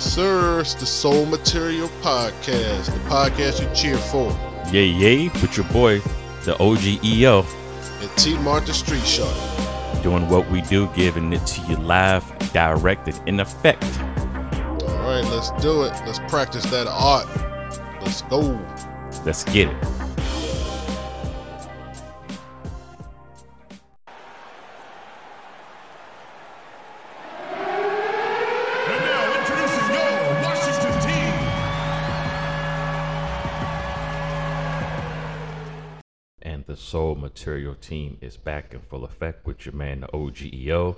Yes, sir. It's the Soul Material Podcast, the podcast you cheer for. Yay, yay, with your boy, the OGEO, And T Martha Street Shark. doing what we do, giving it to you live, directed, in effect. All right, let's do it. Let's practice that art. Let's go. Let's get it. And the Soul Material team is back in full effect with your man, the OGEO.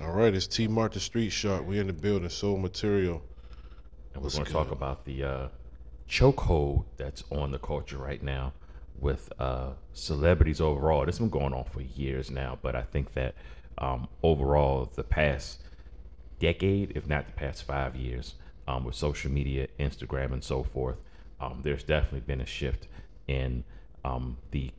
All right, it's T Martha Street Shark. We are in the building, Soul Material. And we're going to talk about the uh, chokehold that's on the culture right now with uh, celebrities overall. This has been going on for years now, but I think that um, overall, the past decade, if not the past five years, um, with social media, Instagram, and so forth, um, there's definitely been a shift in um, the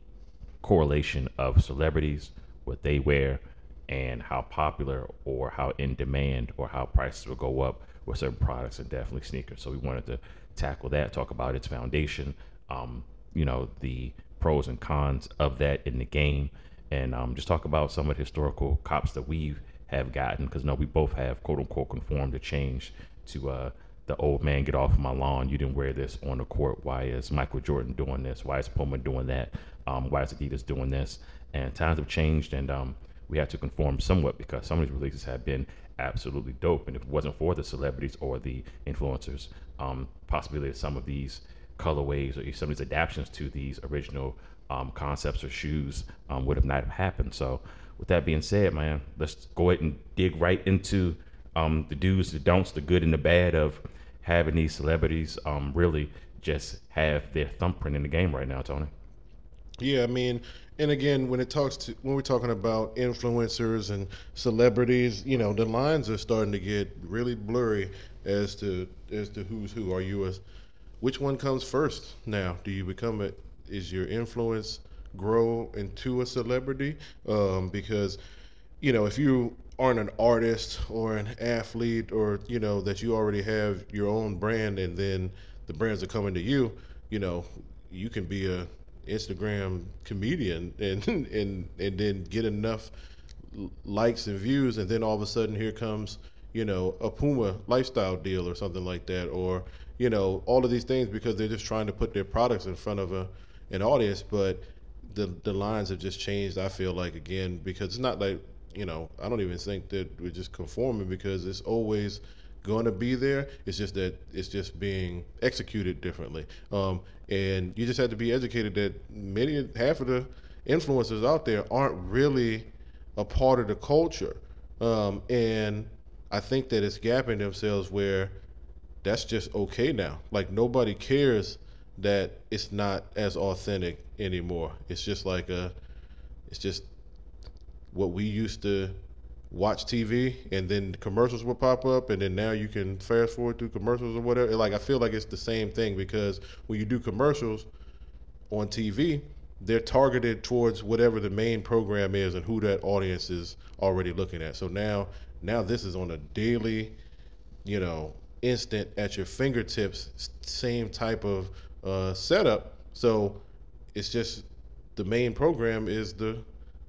correlation of celebrities, what they wear, and how popular or how in demand or how prices will go up with certain products and definitely sneakers. So we wanted to tackle that, talk about its foundation, um, you know, the pros and cons of that in the game, and um, just talk about some of the historical cops that we have gotten because no, we both have quote unquote conformed to change to uh, the old man get off my lawn. You didn't wear this on the court. Why is Michael Jordan doing this? Why is Puma doing that? Um, why is Adidas doing this? And times have changed, and um, we had to conform somewhat because some of these releases have been absolutely dope. And if it wasn't for the celebrities or the influencers, um, possibly some of these colorways or some of these adaptations to these original um, concepts or shoes um, would have not have happened. So, with that being said, man, let's go ahead and dig right into um, the do's, the don'ts, the good and the bad of having these celebrities um, really just have their thumbprint in the game right now, Tony. Yeah, I mean, and again, when it talks to when we're talking about influencers and celebrities, you know, the lines are starting to get really blurry as to as to who's who. Are you a which one comes first now? Do you become a is your influence grow into a celebrity? Um, because you know, if you aren't an artist or an athlete or, you know, that you already have your own brand and then the brands are coming to you, you know, you can be a Instagram comedian and and and then get enough likes and views and then all of a sudden here comes, you know, a Puma lifestyle deal or something like that or, you know, all of these things because they're just trying to put their products in front of a an audience, but the the lines have just changed. I feel like again because it's not like you know I don't even think that we're just conforming because it's always going to be there. It's just that it's just being executed differently. Um, and you just have to be educated that many half of the influencers out there aren't really a part of the culture. Um, and I think that it's gapping themselves where that's just okay now. Like nobody cares that it's not as authentic anymore. It's just like a, it's just what we used to watch TV and then commercials would pop up and then now you can fast forward through commercials or whatever. Like I feel like it's the same thing because when you do commercials on TV, they're targeted towards whatever the main program is and who that audience is already looking at. So now now this is on a daily you know, instant at your fingertips, same type of uh, setup. So it's just the main program is the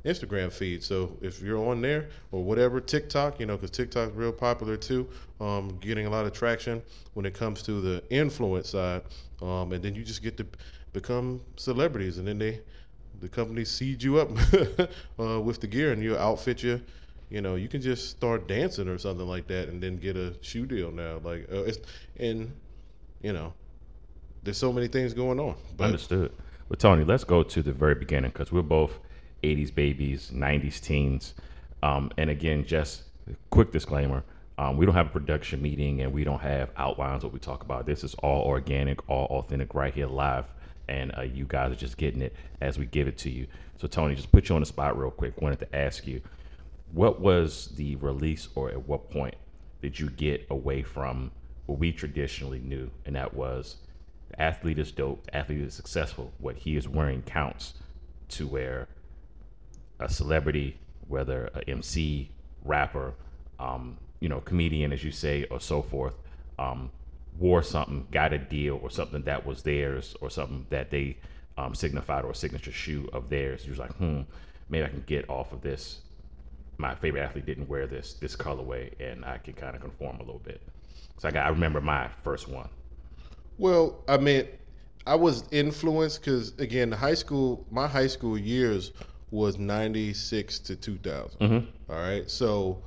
Instagram feed. So if you're on there or whatever, TikTok, you know, because TikTok's real popular too, um, getting a lot of traction when it comes to the influence side. Um, and then you just get to become celebrities, and then they, the companies seed you up uh, with the gear, and you outfit you. You know, you can just start dancing or something like that, and then get a shoe deal now. Like, uh, it's and you know, there's so many things going on. But Understood. Well, Tony, let's go to the very beginning because we're both 80s babies, 90s teens. Um, and again, just quick disclaimer um, we don't have a production meeting and we don't have outlines what we talk about. This is all organic, all authentic right here live. And uh, you guys are just getting it as we give it to you. So, Tony, just put you on the spot real quick. Wanted to ask you what was the release or at what point did you get away from what we traditionally knew? And that was the athlete is dope, the athlete is successful. What he is wearing counts to where a celebrity, whether a MC, rapper, um, you know, comedian, as you say, or so forth, um, wore something, got a deal or something that was theirs or something that they um, signified or a signature shoe of theirs. You was like, hmm, maybe I can get off of this. My favorite athlete didn't wear this this colorway, and I can kind of conform a little bit. So I got I remember my first one. Well, I mean, I was influenced because again, high school, my high school years was '96 to 2000. All right, so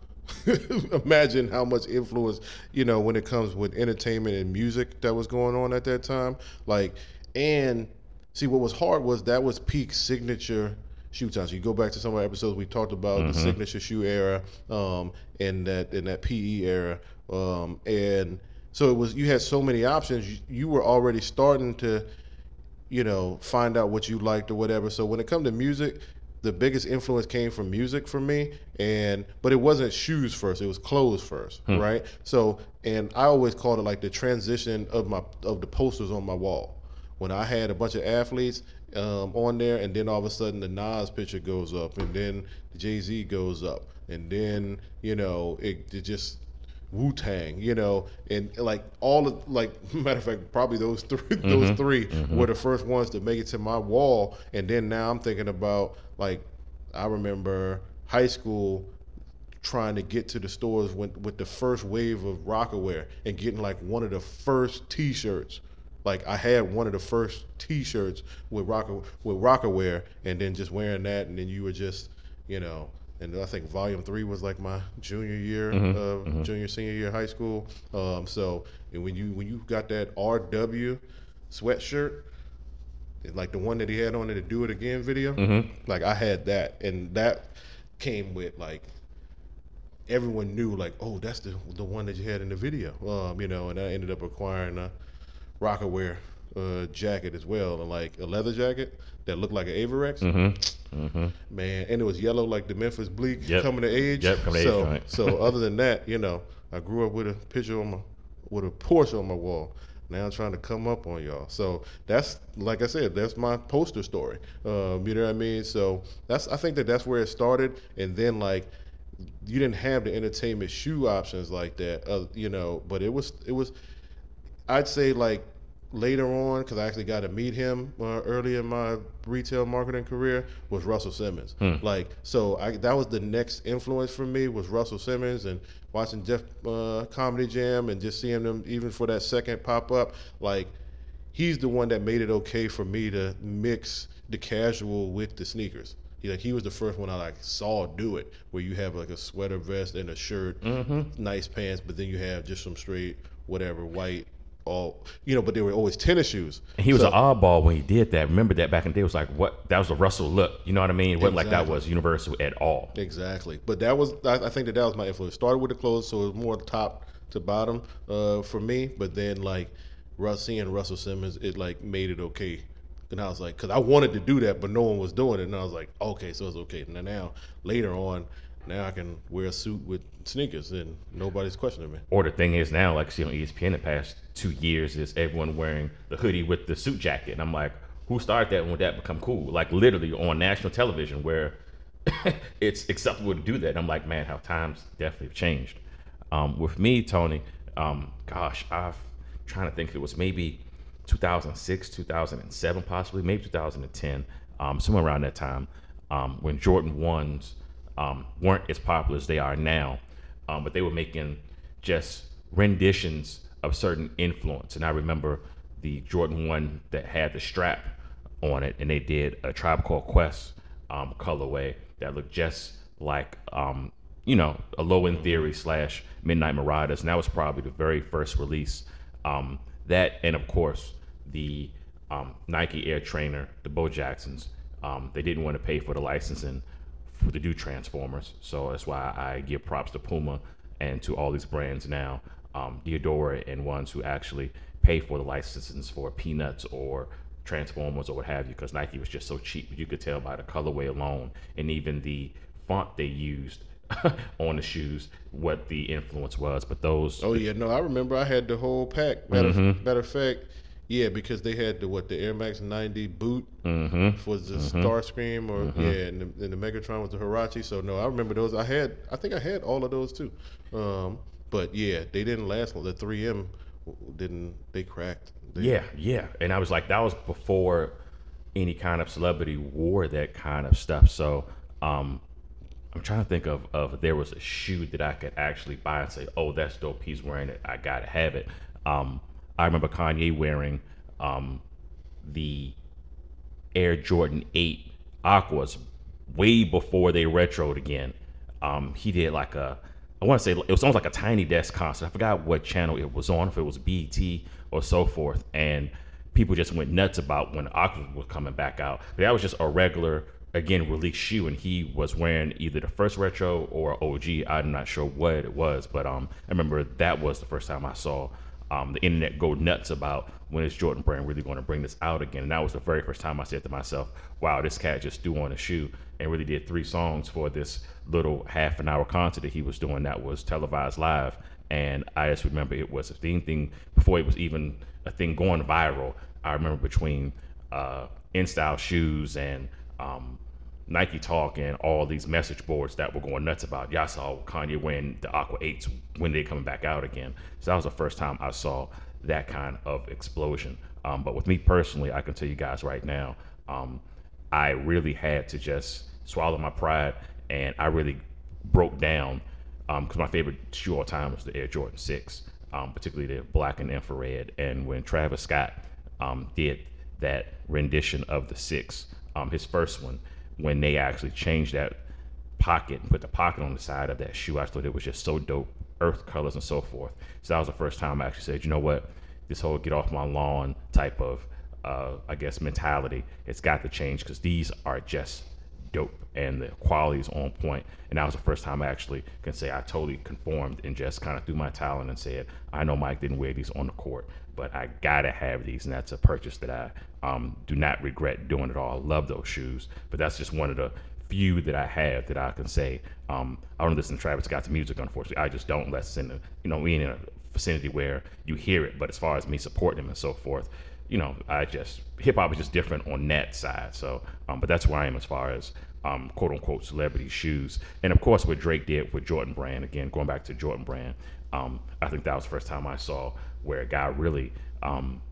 imagine how much influence you know when it comes with entertainment and music that was going on at that time. Like, and see, what was hard was that was peak signature shoe time. So you go back to some of our episodes we talked about the signature shoe era, um, and that in that PE era, um, and so it was you had so many options. You, you were already starting to, you know, find out what you liked or whatever. So when it come to music, the biggest influence came from music for me, and but it wasn't shoes first; it was clothes first, right? So, and I always called it like the transition of my of the posters on my wall. When I had a bunch of athletes um, on there, and then all of a sudden the Nas picture goes up, and then the Jay Z goes up, and then you know it, it just Wu Tang, you know, and like all of like matter of fact, probably those 3 those mm-hmm. 3 mm-hmm. were the first ones to make it to my wall. And then now I'm thinking about like I remember high school trying to get to the stores when, with the first wave of Rocawear and getting like one of the first T-shirts. Like I had one of the first T-shirts with Rock with Rocawear, and then just wearing that, and then you were just, you know, and I think Volume Three was like my junior year, uh, junior senior year of high school. Um, so and when you when you got that RW sweatshirt, like the one that he had on in the Do It Again video, like I had that, and that came with like everyone knew like, oh, that's the the one that you had in the video, um, you know, and I ended up acquiring a Rocawear uh, jacket as well, and like a leather jacket that looked like an Avirex. Man, and it was yellow like the Memphis Bleek Mm-hmm. Yep. coming to age. Yep, coming to age, so, right. so other than that, you know, I grew up with a picture on my with a Porsche on my wall. Now I'm trying to come up on y'all. So that's like I said, that's my poster story. Um, you know what I mean? So that's I think that that's where it started, and then like you didn't have the entertainment shoe options like that, uh, you know. But it was it was I'd say like later on because I actually got to meet him uh, early in my retail marketing career was Russell Simmons. Like so, I that was the next influence for me was Russell Simmons and watching Def uh, Comedy Jam and just seeing them even for that second pop up. Like he's the one that made it okay for me to mix the casual with the sneakers. He, like he was the first one I like saw do it, where you have like a sweater vest and a shirt, nice pants, but then you have just some straight whatever white, all you know. But they were always tennis shoes. And he was So- an oddball when he did that. Remember that back in the day it was like what that was a Russell look. You know what I mean? It wasn't like that was universal at all. Exactly, but that was I, I think that that was my influence. Started with the clothes, so it was more top to bottom uh, for me. But then like Russ seeing Russell Simmons, it like made it okay. And I was like, because I wanted to do that, but no one was doing it, and I was like, okay, so it's okay. And then now later on, now I can wear a suit with sneakers, and nobody's questioning me. Or the thing is now, like see on ESPN the past two years, is everyone wearing the hoodie with the suit jacket. And I'm like, who started that would that become cool? Like literally on national television where it's acceptable to do that. And I'm like, man, how times definitely have changed. Um, with me, Tony, um, gosh, I've trying to think it was maybe 2006, 2007, possibly, maybe 2010, um, somewhere around that time, um, when Jordan ones um, weren't as popular as they are now, um, but they were making just renditions of certain influence. And I remember the Jordan one that had the strap on it, and they did a Tribe Called Quest um, colorway that looked just like um, you know a low end theory slash Midnight Marauders, and that was probably the very first release. Um, that and of course the um, Nike Air Trainer, the Bo Jacksons. Um, they didn't want to pay for the licensing for to do Transformers, so that's why I give props to Puma and to all these brands now, um, Diadora and ones who actually pay for the licenses for Peanuts or Transformers or what have you, because Nike was just so cheap. You could tell by the colorway alone, and even the font they used on the shoes what the influence was. But those, Oh yeah, no, I remember I had the whole pack. Matter, matter of fact, yeah, because they had the what the Air Max 90 boot was the Starscream, or yeah, and the, and the Megatron was the Huarache. So no, I remember those. I had, I think I had all of those too. Um, but yeah, they didn't last long. The 3M didn't they cracked? They, Yeah, yeah. And I was like, that was before any kind of celebrity wore that kind of stuff. So um, I'm trying to think of, of there was a shoe that I could actually buy and say, oh, that's dope. He's wearing it. I got to have it. Um, I remember Kanye wearing um, the Air Jordan 8 Aquas way before they retroed again. Um, he did like a, I want to say it was almost like a Tiny Desk concert. I forgot what channel it was on, if it was BET or so forth. And people just went nuts about when Aquas was coming back out. That was just a regular, again, release shoe. And he was wearing either the first retro or OG. I'm not sure what it was. But um, I remember that was the first time I saw um, the internet go nuts about when is Jordan Brand really going to bring this out again. And that was the very first time I said to myself, wow, this cat just threw on a shoe and really did three songs for this little half an hour concert that he was doing that was televised live. And I just remember it was a thing thing before it was even a thing going viral. I remember between uh, in style shoes and um, Nike Talk and all these message boards that were going nuts about. Y'all saw Kanye win the Aqua 8s when they coming back out again. So that was the first time I saw that kind of explosion. Um, but with me personally, I can tell you guys right now, um, I really had to just swallow my pride and I really broke down because my favorite shoe all time was the Air Jordan 6, um, particularly the black and infrared. And when Travis Scott um, did that rendition of the 6, um, his first one, when they actually changed that pocket and put the pocket on the side of that shoe, I thought it was just so dope, earth colors and so forth. So that was the first time I actually said, you know what, this whole get off my lawn type of, uh, I guess, mentality, it's got to change because these are just dope and the quality is on point. And that was the first time I actually can say I totally conformed and just kind of threw my talent and said, I know Mike didn't wear these on the court, but I gotta have these, and that's a purchase that I um, do not regret doing at all. I love those shoes, but that's just one of the few that I have that I can say. Um, I don't listen to Travis Scott's music, unfortunately. I just don't listen to, you know, in a vicinity where you hear it. But as far as me supporting him and so forth, you know, I just hip hop is just different on that side. So, um, but that's where I am as far as um, quote unquote celebrity shoes. And of course, what Drake did with Jordan Brand, again, going back to Jordan Brand, um, I think that was the first time I saw where a guy really um,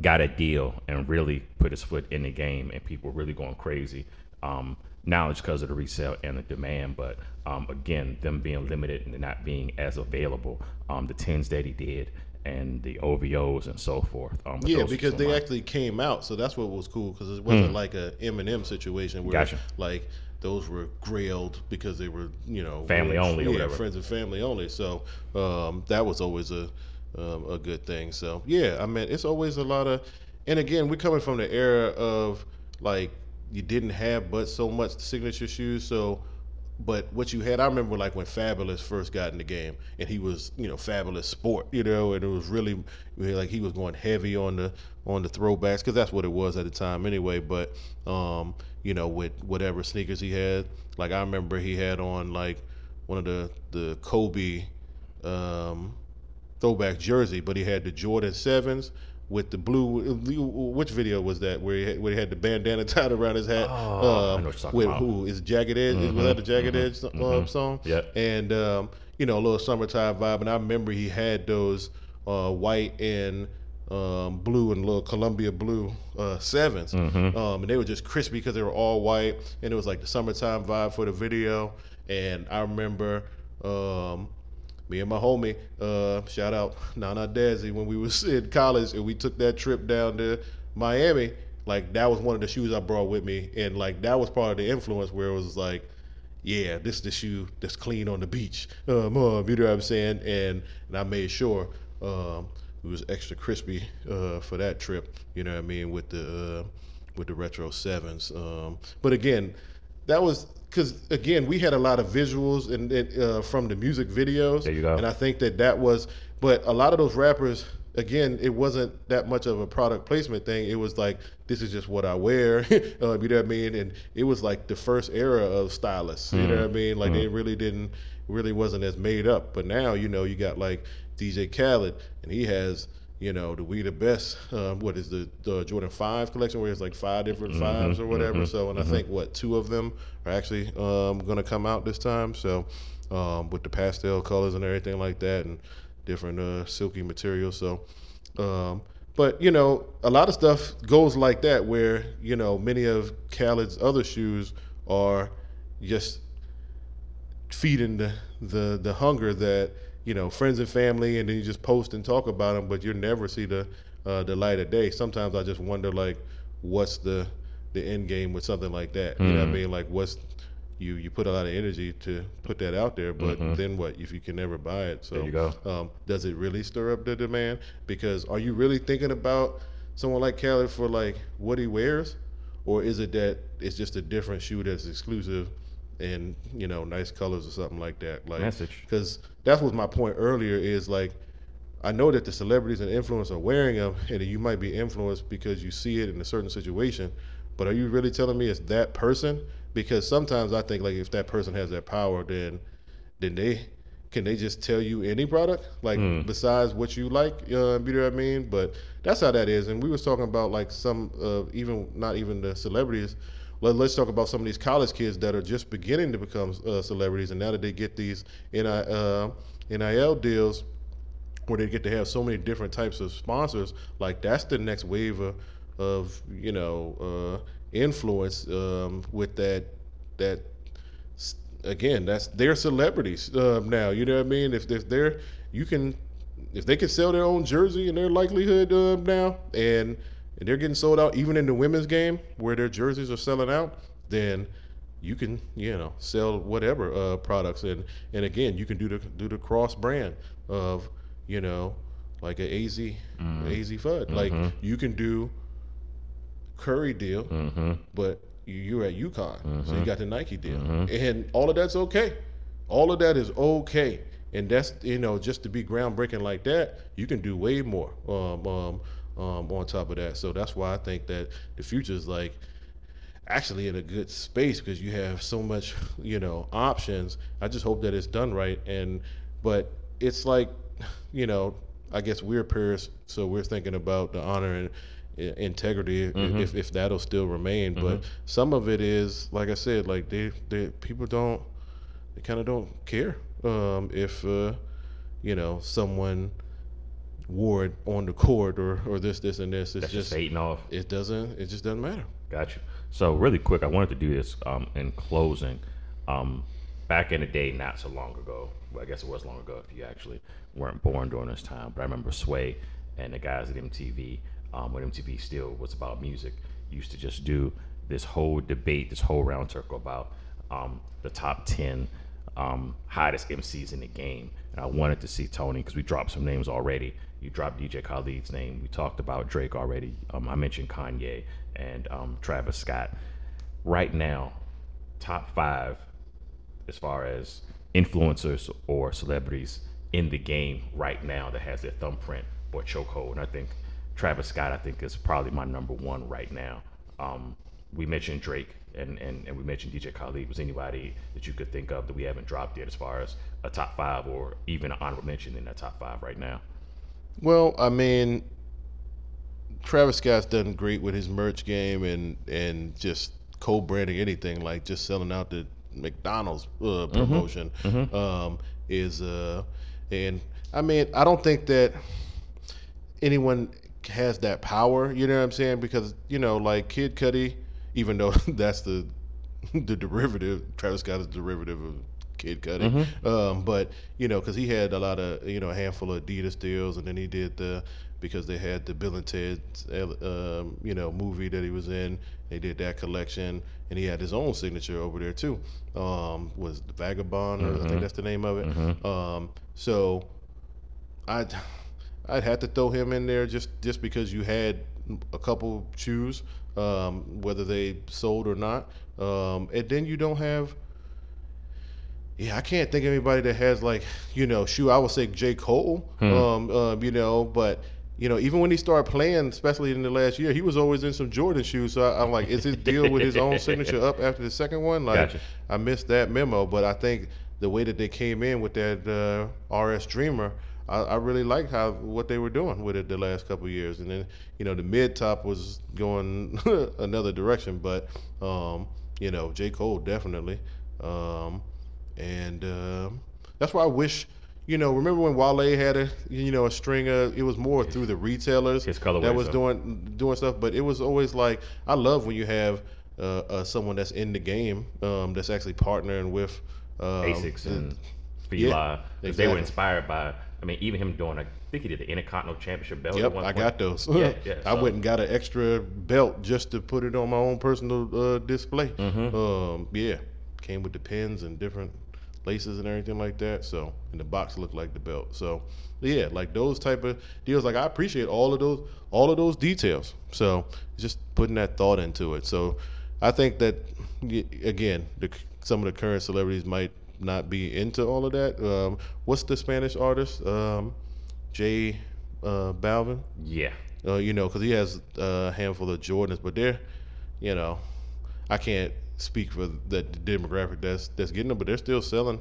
got a deal and really put his foot in the game, and people really going crazy. Um, now it's because of the resale and the demand, but um, again, them being limited and not being as available. Um, the tens that he did and the OVOs and so forth. Um, Yeah, because they actually came out, so that's what was cool because it wasn't like a Eminem situation where Gotcha. like those were grailed because they were you know Family were- only yeah, friends and family only. So um, that was always a um, a good thing. So yeah, I mean it's always a lot of, and again we're coming from the era of like you didn't have but so much signature shoes, so but what you had, I remember like when Fabolous first got in the game, and he was, you know, Fabolous Sport, you know, and it was really like he was going heavy on the on the throwbacks because that's what it was at the time anyway. But um, you know, with whatever sneakers he had, like I remember he had on like one of the the Kobe um, throwback jersey, but he had the Jordan sevens with the blue. Which video was that where he had, where he had the bandana tied around his hat? Oh, I um, know what you're talking with about. who is Jagged Edge? Was that the Jagged Edge um, song? Yeah. And um, you know, a little summertime vibe. And I remember he had those uh, white and um, blue and little Columbia blue uh, 7s Um, and they were just crispy because they were all white, and it was like the summertime vibe for the video. And I remember. Um, me and my homie, uh, shout out Nana Dazzy, when we was in college and we took that trip down to Miami, like that was one of the shoes I brought with me, and like that was part of the influence where it was like, yeah, this is the shoe that's clean on the beach, um, uh, you know what I'm saying? And and I made sure um, it was extra crispy uh, for that trip, you know what I mean, with the uh, with the retro sevens. Um, but again, that was because again we had a lot of visuals and uh, from the music videos. There you go. And I think that that was, but a lot of those rappers. Again, it wasn't that much of a product placement thing. It was like this is just what I wear, uh, you know what I mean. And it was like the first era of stylists, you know what I mean. Like they really didn't, really wasn't as made up. But now, you know, you got like DJ Khaled, and he has you know, the We the Best, um, what is the, the Jordan 5 collection where it's like five different fives or whatever. So, and I think what, two of them are actually um, going to come out this time. So, um, with the pastel colors and everything like that. And different uh, silky materials. So, um, but you know, a lot of stuff goes like that, where you know many of Khaled's other shoes are just feeding the the the hunger that you know friends and family, and then you just post and talk about them, but you never see the uh, the light of day. Sometimes I just wonder like, what's the the end game with something like that? You know what I mean? Like, what's you you put a lot of energy to put that out there, but then what if you can never buy it? So There you go. Um, does it really stir up the demand? Because are you really thinking about someone like Khaled for like what he wears, or is it that it's just a different shoe that's exclusive and you know nice colors or something like that? Like Message. because that was my point earlier. Is like I know that the celebrities and influencers are wearing them, and you might be influenced because you see it in a certain situation. But are you really telling me it's that person? Because sometimes I think like if that person has that power, then then they can they just tell you any product like besides what you like. Uh, you know what I mean? But that's how that is. And we was talking about like some uh, even not even the celebrities. Let, let's talk about some of these college kids that are just beginning to become uh, celebrities, and now that they get these NI, uh, NIL deals where they get to have so many different types of sponsors, like that's the next wave of, of you know uh, influence um, with that that again that's their celebrities um, now. You know what I mean? If if they're you can if they can sell their own jersey in their likelihood um, now and and they're getting sold out even in the women's game where their jerseys are selling out, then you can you know sell whatever uh, products. And and again you can do the do the cross brand of you know like a Azzi Azzi Fudd like you can do Curry deal but you- you're at UConn so you got the Nike deal. And all of that's okay. All of that is okay. And that's you know just to be groundbreaking like that you can do way more. Um, um, um, on top of that. So that's why I think that the future is like actually in a good space because you have so much you know options. I just hope that it's done right. And but it's like you know i guess we're peers so we're thinking about the honor and integrity if- if, if that'll still remain. But some of it is like i said like they, they people don't they kind of don't care um, if uh, you know someone it on the court or, or this this and this it's That's just just fading off. it doesn't it just doesn't matter Got you. So really quick, I wanted to do this um, in closing. Um, back in the day, not so long ago. Well, I guess it was long ago if you actually weren't born during this time. But I remember Sway and the guys at MTV, um, when MTV still was about music, used to just do this whole debate, this whole round circle about um, the top ten um, hottest MCs in the game. And I wanted to see Tony because we dropped some names already. You dropped DJ Khaled's name. We talked about Drake already. Um, I mentioned Kanye and um, Travis Scott. Right now, top five as far as influencers or celebrities in the game right now that has their thumbprint or chokehold. And I think Travis Scott, I think, is probably my number one right now. Um, we mentioned Drake and, and, and we mentioned DJ Khaled. Was anybody that you could think of that we haven't dropped yet as far as a top five or even an honorable mention in that top five right now? Well, I mean, Travis Scott's done great with his merch game and and just co-branding anything like just selling out the McDonald's uh, promotion Um, is uh and I mean I don't think that anyone has that power. You know what I'm saying? Because you know like Kid Cudi, even though that's the the derivative, Travis Scott is derivative of Kid Cudi. Um, but you know, because he had a lot of you know a handful of Adidas deals, and then he did the because they had the Bill and Ted um, you know movie that he was in. They did that collection, and he had his own signature over there too. Um, was the Vagabond? Or I think that's the name of it. Um, so I'd I'd have to throw him in there just just because you had a couple shoes, um, whether they sold or not, um, and then you don't have. Yeah, I can't think of anybody that has like you know shoe. I would say J Cole, um, um, you know, but you know even when he started playing, especially in the last year, he was always in some Jordan shoes. So I, I'm like, is his deal with his own signature up after the second one? Like, Gotcha. I missed that memo, but I think the way that they came in with that uh, RS Dreamer, I, I really liked how what they were doing with it the last couple of years. And then you know the mid top was going another direction, but um, you know J Cole definitely, um, and um that's why I wish you know, remember when Wale had a you know a string of it was more through the retailers that was though. doing doing stuff, but it was always like I love when you have uh, uh, someone that's in the game um, that's actually partnering with um, Asics and Fila. 'cause They were inspired by. I mean, even him doing. I think he did the Intercontinental Championship belt. Yep, I point. got those. Yeah, yeah. I so- went and got an extra belt just to put it on my own personal uh, display. Mm-hmm. Um, yeah, came with the pins and different laces and everything like that. So, and the box looked like the belt. So, yeah, like those type of deals. Like I appreciate all of those, all of those details. So, just putting that thought into it. So, I think that again, the, some of the current celebrities might not be into all of that. Um, what's the Spanish artist? Um, J. Uh, Balvin Yeah. uh, you know, because he has a handful of Jordans, but they're, you know, I can't speak for the demographic that's that's getting them, but they're still selling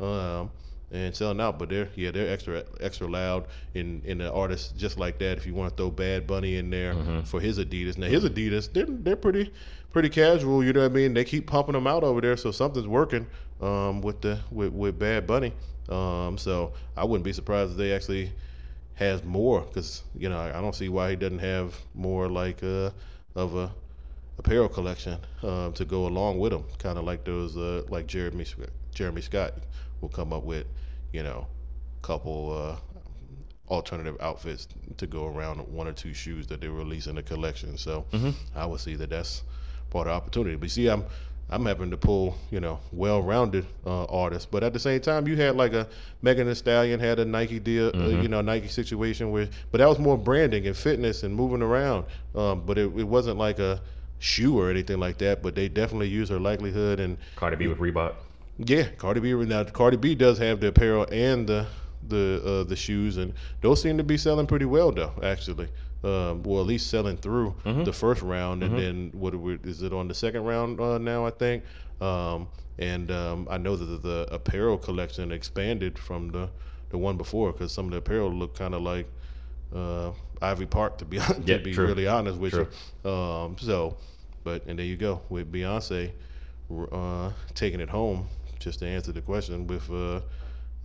um, and selling out. But they're yeah, they're extra extra loud in in the artists just like that. If you want to throw Bad Bunny in there for his Adidas, now his Adidas, they're they're pretty pretty casual. You know what I mean? They keep pumping them out over there, so something's working um, with the with with Bad Bunny. Um, so I wouldn't be surprised if they actually has more because you know I, I don't see why he doesn't have more like uh, of a apparel collection um, to go along with him. Kind of like those uh, like Jeremy Jeremy Scott will come up with you know a couple uh, alternative outfits to go around one or two shoes that they release in the collection. So I would see that that's part of the opportunity. But see, I'm I'm having to pull, you know, well-rounded uh, artists, but at the same time, you had like a Megan Thee Stallion had a Nike deal, uh, you know, Nike situation where, but that was more branding and fitness and moving around. Um, but it, it wasn't like a shoe or anything like that. But they definitely use her likelihood and Cardi B with Reebok. Yeah, Cardi B. Now Cardi B does have the apparel and the the uh, the shoes, and those seem to be selling pretty well though. Actually, um, well at least selling through the first round, and then what we, is it on the second round uh, now? I think. Um, and um, I know that the, the apparel collection expanded from the the one before because some of the apparel looked kind of like uh, Ivy Park to be to Yeah, be true. really honest with True. you. Um, so, but and there you go with Beyonce uh, taking it home. Just to answer the question with uh,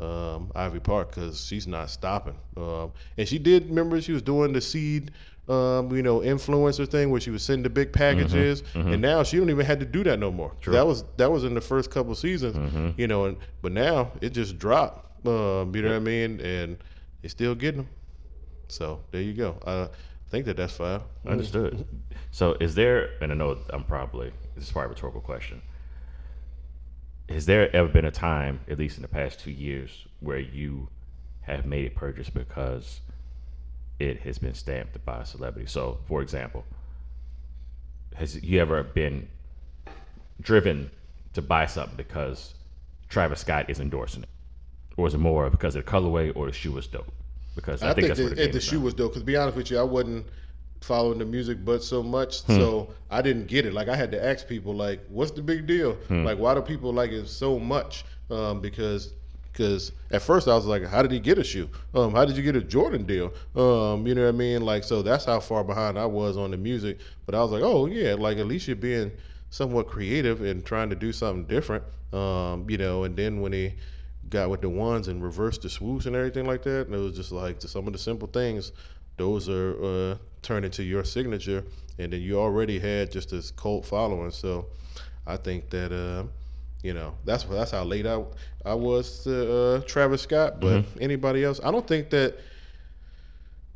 um, Ivy Park because she's not stopping. Um, and she did remember she was doing the seed. Um, you know, influencer thing where she was sending the big packages, and now she don't even have to do that no more. That was that was in the first couple seasons, you know, and but now it just dropped. Um, you know what I mean? And it's still getting them. So there you go. I think that that's fine. Understood. So, is there, and I know I'm probably, this is probably a rhetorical question. Has there ever been a time, at least in the past two years, where you have made a purchase because it has been stamped by a celebrity? So, for example, has you ever been driven to buy something because Travis Scott is endorsing it? Or is it more because of the colorway or the shoe was dope? Because I, I, think, think, that's what the, the, if game the is shoe was dope. Because to be honest with you, I wasn't following the music but so much, Hmm. so I didn't get it. Like I had to ask people, like, "What's the big deal? Hmm. Like, why do people like it so much?" Um, because because at first I was like, "How did he get a shoe? Um, how did you get a Jordan deal? Um, you know what I mean? Like, so that's how far behind I was on the music. But I was like, "Oh yeah, like at least you're being somewhat creative and trying to do something different." Um, you know, and then when he got with the ones and reversed the swoosh and everything like that. And it was just like some of the simple things, those are uh, turned into your signature, and then you already had just this cult following. So I think that uh, you know that's that's how late I I was to uh, Travis Scott. But anybody else, I don't think that.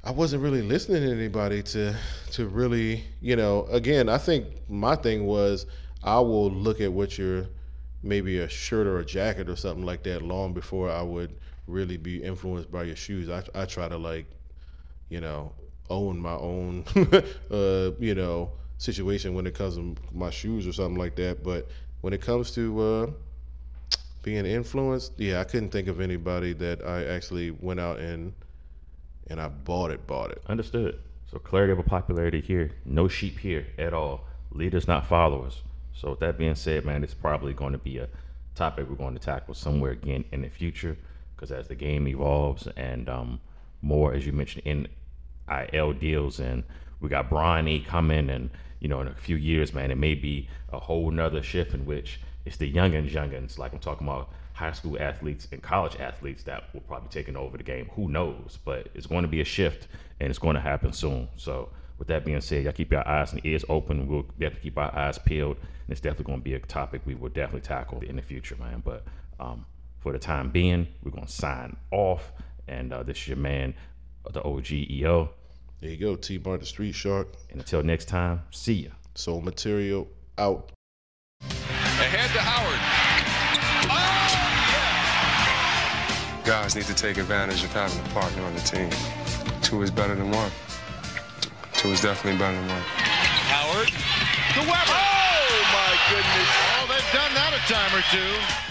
I wasn't really listening to anybody to to really, you know, again, I think my thing was I will look at what you're maybe a shirt or a jacket or something like that long before I would really be influenced by your shoes. I I try to like, you know, own my own uh, you know, situation when it comes to my shoes or something like that, but when it comes to uh being influenced, yeah, I couldn't think of anybody that I actually went out and and I bought it, bought it. Understood. So clarity over popularity here. No sheep here at all. Leaders, not followers. So with that being said, man, it's probably going to be a topic we're going to tackle somewhere again in the future. Because as the game evolves and um, more, as you mentioned, in IL deals and we got Bronny coming, and you know, in a few years, man, it may be a whole nother shift in which it's the youngins, youngins, like I'm talking about high school athletes and college athletes that will probably taking over the game. Who knows? But it's going to be a shift, and it's going to happen soon. So, with that being said, y'all keep your eyes and ears open. We'll definitely keep our eyes peeled, and it's definitely going to be a topic we will definitely tackle in the future, man. But um, for the time being, we're going to sign off. And uh, this is your man, the OGEO. There you go, T Bar the Street Shark. And until next time, see ya. Soul Material out. Ahead to Howard. Oh, Guys need to take advantage of having a partner on the team. Two is better than one. Two is definitely better than one. Howard to Weber. Oh, my goodness. Oh, they've done that a time or two.